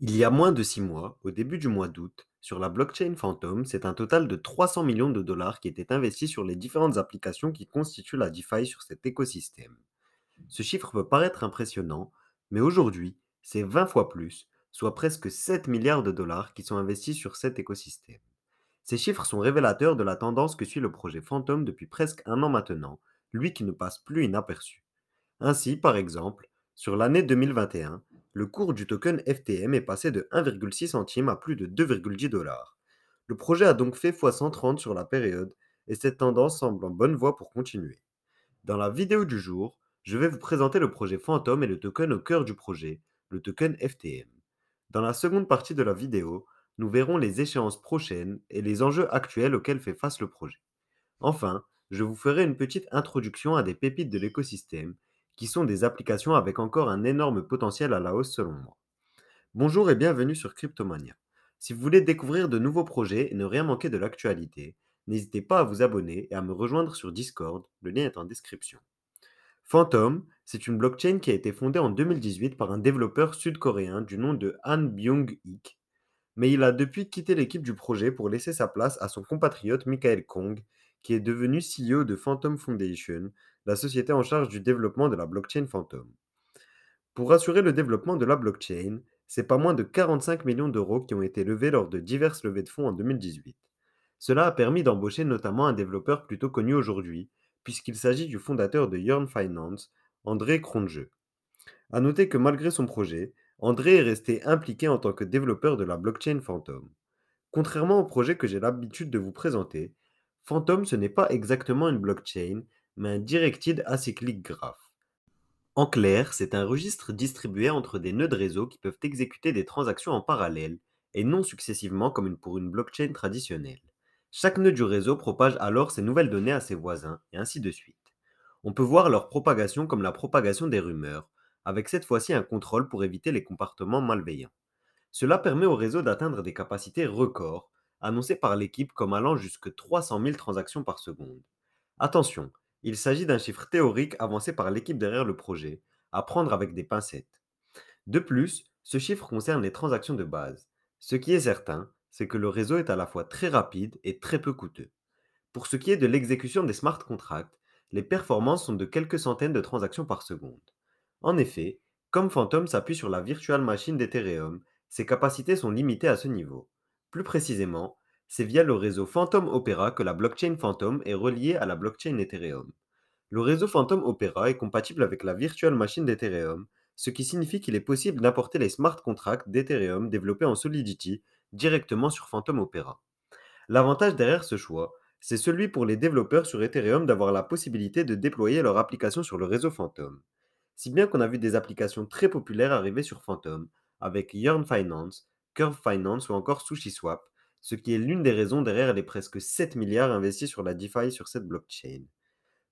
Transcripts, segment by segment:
Il y a moins de 6 mois, au début du mois d'août, sur la blockchain Phantom, c'est un total de 300 millions de dollars qui étaient investis sur les différentes applications qui constituent la DeFi sur cet écosystème. Ce chiffre peut paraître impressionnant, mais aujourd'hui, c'est 20 fois plus, soit presque 7 milliards de dollars qui sont investis sur cet écosystème. Ces chiffres sont révélateurs de la tendance que suit le projet Phantom depuis presque un an maintenant, lui qui ne passe plus inaperçu. Ainsi, par exemple, sur l'année 2021, le cours du token FTM est passé de 1,6 centime à plus de 2,10 dollars. Le projet a donc fait x130 sur la période et cette tendance semble en bonne voie pour continuer. Dans la vidéo du jour, je vais vous présenter le projet Phantom et le token au cœur du projet, le token FTM. Dans la seconde partie de la vidéo, nous verrons les échéances prochaines et les enjeux actuels auxquels fait face le projet. Enfin, je vous ferai une petite introduction à des pépites de l'écosystème qui sont des applications avec encore un énorme potentiel à la hausse selon moi. Bonjour et bienvenue sur Cryptomania. Si vous voulez découvrir de nouveaux projets et ne rien manquer de l'actualité, n'hésitez pas à vous abonner et à me rejoindre sur Discord, le lien est en description. Phantom, c'est une blockchain qui a été fondée en 2018 par un développeur sud-coréen du nom de Han Byung-ik, mais il a depuis quitté l'équipe du projet pour laisser sa place à son compatriote Michael Kong, qui est devenu CEO de Phantom Foundation, la société en charge du développement de la blockchain Phantom. Pour assurer le développement de la blockchain, c'est pas moins de 45 millions d'euros qui ont été levés lors de diverses levées de fonds en 2018. Cela a permis d'embaucher notamment un développeur plutôt connu aujourd'hui, puisqu'il s'agit du fondateur de Yearn Finance, André Kronje. A noter que malgré son projet, André est resté impliqué en tant que développeur de la blockchain Phantom. Contrairement au projet que j'ai l'habitude de vous présenter, Phantom ce n'est pas exactement une blockchain, mais un directed acyclic graph. En clair, c'est un registre distribué entre des nœuds de réseau qui peuvent exécuter des transactions en parallèle et non successivement comme pour une blockchain traditionnelle. Chaque nœud du réseau propage alors ses nouvelles données à ses voisins et ainsi de suite. On peut voir leur propagation comme la propagation des rumeurs, avec cette fois-ci un contrôle pour éviter les comportements malveillants. Cela permet au réseau d'atteindre des capacités records, annoncées par l'équipe comme allant jusque 300 000 transactions par seconde. Attention, il s'agit d'un chiffre théorique avancé par l'équipe derrière le projet, à prendre avec des pincettes. De plus, ce chiffre concerne les transactions de base. Ce qui est certain, c'est que le réseau est à la fois très rapide et très peu coûteux. Pour ce qui est de l'exécution des smart contracts, les performances sont de quelques centaines de transactions par seconde. En effet, comme Phantom s'appuie sur la virtual machine d'Ethereum, ses capacités sont limitées à ce niveau. Plus précisément, c'est via le réseau Phantom Opera que la blockchain Phantom est reliée à la blockchain Ethereum. Le réseau Phantom Opera est compatible avec la virtual machine d'Ethereum, ce qui signifie qu'il est possible d'importer les smart contracts d'Ethereum développés en Solidity directement sur Phantom Opera. L'avantage derrière ce choix, c'est celui pour les développeurs sur Ethereum d'avoir la possibilité de déployer leur application sur le réseau Phantom. Si bien qu'on a vu des applications très populaires arriver sur Phantom, avec Yearn Finance, Curve Finance ou encore SushiSwap, ce qui est l'une des raisons derrière les presque 7 milliards investis sur la DeFi sur cette blockchain.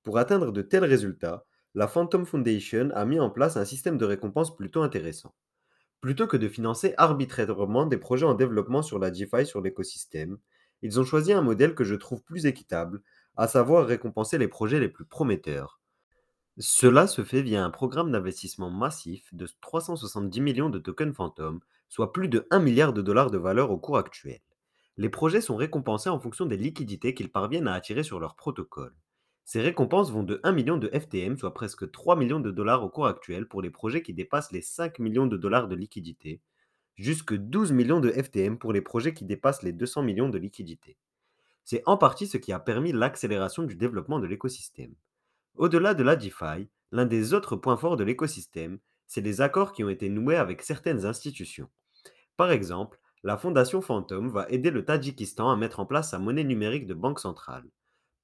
Pour atteindre de tels résultats, la Phantom Foundation a mis en place un système de récompense plutôt intéressant. Plutôt que de financer arbitrairement des projets en développement sur la DeFi sur l'écosystème, ils ont choisi un modèle que je trouve plus équitable, à savoir récompenser les projets les plus prometteurs. Cela se fait via un programme d'investissement massif de 370 millions de tokens Phantom, soit plus de 1 milliard de dollars de valeur au cours actuel. Les projets sont récompensés en fonction des liquidités qu'ils parviennent à attirer sur leur protocole. Ces récompenses vont de 1 million de FTM, soit presque 3 millions de dollars au cours actuel pour les projets qui dépassent les 5 millions de dollars de liquidités, jusque 12 millions de FTM pour les projets qui dépassent les 200 millions de liquidités. C'est en partie ce qui a permis l'accélération du développement de l'écosystème. Au-delà de la DeFi, l'un des autres points forts de l'écosystème, c'est les accords qui ont été noués avec certaines institutions. Par exemple, la fondation Phantom va aider le Tadjikistan à mettre en place sa monnaie numérique de banque centrale.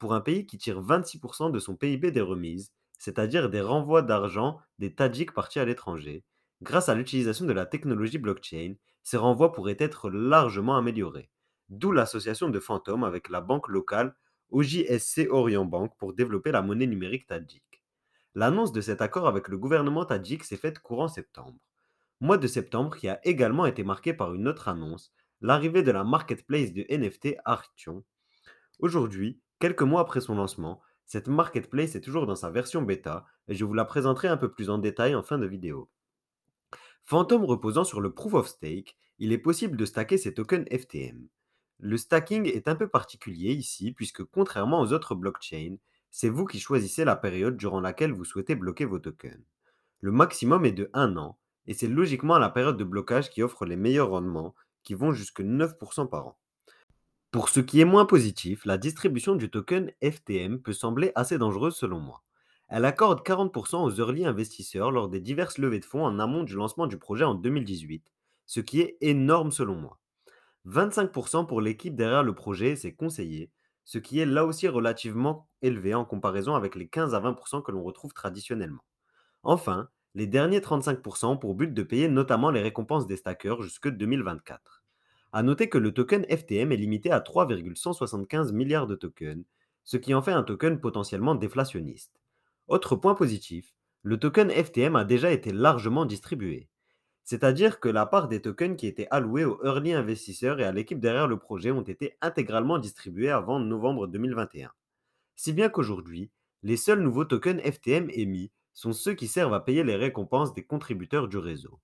Pour un pays qui tire 26% de son PIB des remises, c'est-à-dire des renvois d'argent des Tadjiks partis à l'étranger, grâce à l'utilisation de la technologie blockchain, ces renvois pourraient être largement améliorés. D'où l'association de Phantom avec la banque locale OJSC Orient Bank pour développer la monnaie numérique tadjik. L'annonce de cet accord avec le gouvernement tadjik s'est faite courant septembre mois de septembre qui a également été marqué par une autre annonce, l'arrivée de la marketplace de NFT Artion. Aujourd'hui, quelques mois après son lancement, cette marketplace est toujours dans sa version bêta et je vous la présenterai un peu plus en détail en fin de vidéo. Phantom reposant sur le Proof of Stake, il est possible de stacker ces tokens FTM. Le stacking est un peu particulier ici puisque contrairement aux autres blockchains, c'est vous qui choisissez la période durant laquelle vous souhaitez bloquer vos tokens. Le maximum est de 1 an et c'est logiquement la période de blocage qui offre les meilleurs rendements qui vont jusque 9% par an. Pour ce qui est moins positif, la distribution du token FTM peut sembler assez dangereuse selon moi. Elle accorde 40% aux early investisseurs lors des diverses levées de fonds en amont du lancement du projet en 2018, ce qui est énorme selon moi. 25% pour l'équipe derrière le projet, c'est conseillé, ce qui est là aussi relativement élevé en comparaison avec les 15 à 20% que l'on retrouve traditionnellement. Enfin, les derniers 35% ont pour but de payer notamment les récompenses des stackers jusque 2024. A noter que le token FTM est limité à 3,175 milliards de tokens, ce qui en fait un token potentiellement déflationniste. Autre point positif, le token FTM a déjà été largement distribué. C'est-à-dire que la part des tokens qui étaient alloués aux early investisseurs et à l'équipe derrière le projet ont été intégralement distribués avant novembre 2021. Si bien qu'aujourd'hui, les seuls nouveaux tokens FTM émis sont ceux qui servent à payer les récompenses des contributeurs du réseau.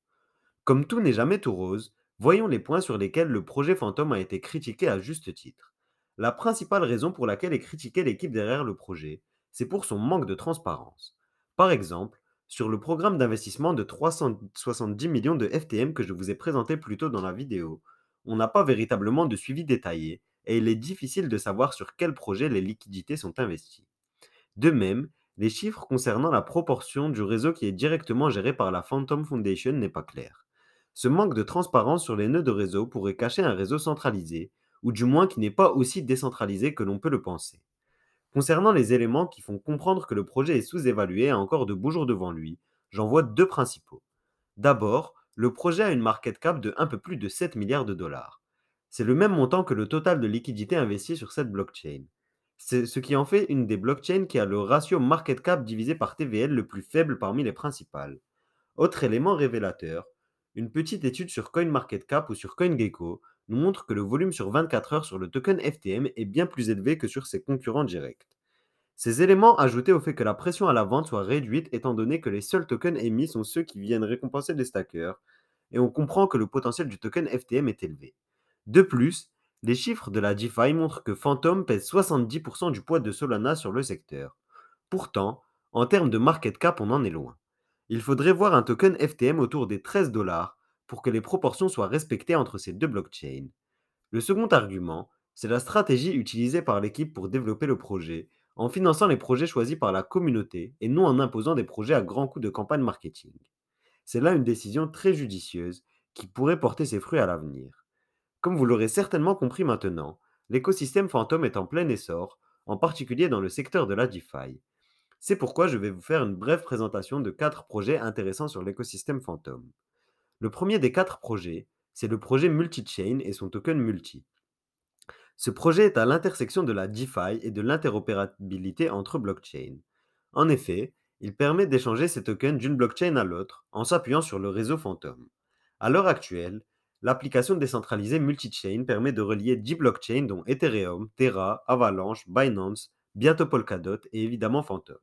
Comme tout n'est jamais tout rose, Voyons les points sur lesquels le projet fantôme a été critiqué à juste titre. La principale raison pour laquelle est critiquée l'équipe derrière le projet, c'est pour son manque de transparence. Par exemple, sur le programme d'investissement de 370 millions de FTM que je vous ai présenté plus tôt dans la vidéo, on n'a pas véritablement de suivi détaillé et il est difficile de savoir sur quel projet les liquidités sont investies. De même, les chiffres concernant la proportion du réseau qui est directement géré par la Phantom Foundation n'est pas clair. Ce manque de transparence sur les nœuds de réseau pourrait cacher un réseau centralisé, ou du moins qui n'est pas aussi décentralisé que l'on peut le penser. Concernant les éléments qui font comprendre que le projet est sous-évalué et a encore de beaux jours devant lui, j'en vois deux principaux. D'abord, le projet a une market cap de un peu plus de 7 milliards de dollars. C'est le même montant que le total de liquidités investies sur cette blockchain. C'est ce qui en fait une des blockchains qui a le ratio market cap divisé par TVL le plus faible parmi les principales. Autre élément révélateur, une petite étude sur CoinMarketCap ou sur CoinGecko nous montre que le volume sur 24 heures sur le token FTM est bien plus élevé que sur ses concurrents directs. Ces éléments ajoutés au fait que la pression à la vente soit réduite étant donné que les seuls tokens émis sont ceux qui viennent récompenser les stackers, et on comprend que le potentiel du token FTM est élevé. De plus, les chiffres de la DeFi montrent que Phantom pèse 70% du poids de Solana sur le secteur. Pourtant, en termes de market cap, on en est loin. Il faudrait voir un token FTM autour des 13 dollars pour que les proportions soient respectées entre ces deux blockchains. Le second argument, c'est la stratégie utilisée par l'équipe pour développer le projet, en finançant les projets choisis par la communauté et non en imposant des projets à grands coûts de campagne marketing. C'est là une décision très judicieuse qui pourrait porter ses fruits à l'avenir. Comme vous l'aurez certainement compris maintenant, l'écosystème fantôme est en plein essor, en particulier dans le secteur de la DeFi. C'est pourquoi je vais vous faire une brève présentation de quatre projets intéressants sur l'écosystème Phantom. Le premier des quatre projets, c'est le projet Multichain et son token Multi. Ce projet est à l'intersection de la DeFi et de l'interopérabilité entre blockchains. En effet, il permet d'échanger ces tokens d'une blockchain à l'autre en s'appuyant sur le réseau Phantom. À l'heure actuelle, l'application décentralisée Multichain permet de relier 10 blockchains dont Ethereum, Terra, Avalanche, Binance, bientôt Polkadot et évidemment Phantom.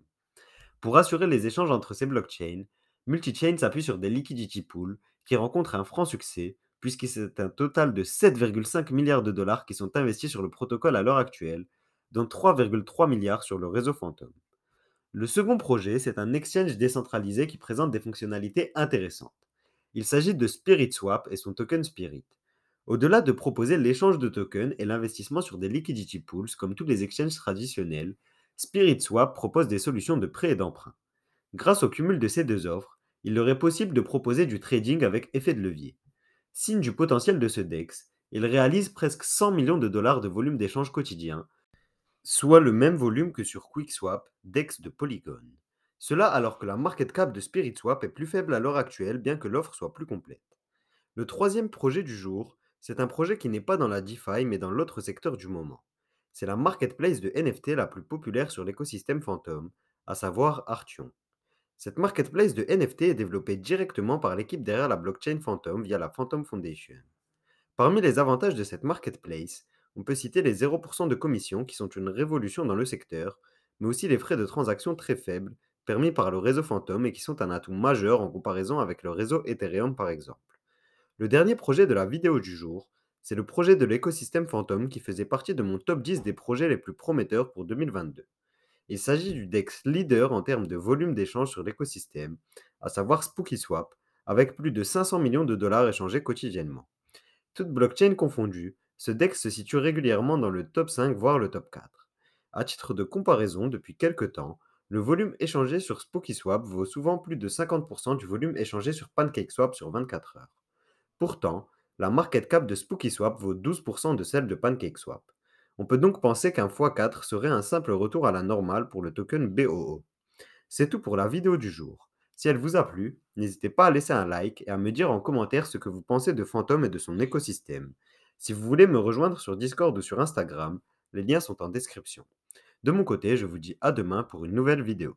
Pour assurer les échanges entre ces blockchains, Multichain s'appuie sur des liquidity pools qui rencontrent un franc succès puisque c'est un total de 7,5 milliards de dollars qui sont investis sur le protocole à l'heure actuelle, dont 3,3 milliards sur le réseau Phantom. Le second projet, c'est un exchange décentralisé qui présente des fonctionnalités intéressantes. Il s'agit de SpiritSwap et son token Spirit. Au-delà de proposer l'échange de tokens et l'investissement sur des liquidity pools comme tous les exchanges traditionnels, SpiritSwap propose des solutions de prêt et d'emprunt. Grâce au cumul de ces deux offres, il leur est possible de proposer du trading avec effet de levier. Signe du potentiel de ce DEX, il réalise presque 100 millions de dollars de volume d'échange quotidien, soit le même volume que sur QuickSwap, DEX de Polygon. Cela alors que la market cap de SpiritSwap est plus faible à l'heure actuelle bien que l'offre soit plus complète. Le troisième projet du jour c'est un projet qui n'est pas dans la DeFi mais dans l'autre secteur du moment. C'est la marketplace de NFT la plus populaire sur l'écosystème Phantom, à savoir Artion. Cette marketplace de NFT est développée directement par l'équipe derrière la blockchain Phantom via la Phantom Foundation. Parmi les avantages de cette marketplace, on peut citer les 0% de commission qui sont une révolution dans le secteur, mais aussi les frais de transaction très faibles, permis par le réseau Phantom et qui sont un atout majeur en comparaison avec le réseau Ethereum par exemple. Le dernier projet de la vidéo du jour, c'est le projet de l'écosystème Phantom qui faisait partie de mon top 10 des projets les plus prometteurs pour 2022. Il s'agit du DEX leader en termes de volume d'échange sur l'écosystème, à savoir SpookySwap, avec plus de 500 millions de dollars échangés quotidiennement. Toutes blockchains confondues, ce DEX se situe régulièrement dans le top 5 voire le top 4. À titre de comparaison, depuis quelques temps, le volume échangé sur SpookySwap vaut souvent plus de 50% du volume échangé sur PancakeSwap sur 24 heures. Pourtant, la market cap de SpookySwap vaut 12% de celle de PancakeSwap. On peut donc penser qu'un x4 serait un simple retour à la normale pour le token BOO. C'est tout pour la vidéo du jour. Si elle vous a plu, n'hésitez pas à laisser un like et à me dire en commentaire ce que vous pensez de Phantom et de son écosystème. Si vous voulez me rejoindre sur Discord ou sur Instagram, les liens sont en description. De mon côté, je vous dis à demain pour une nouvelle vidéo.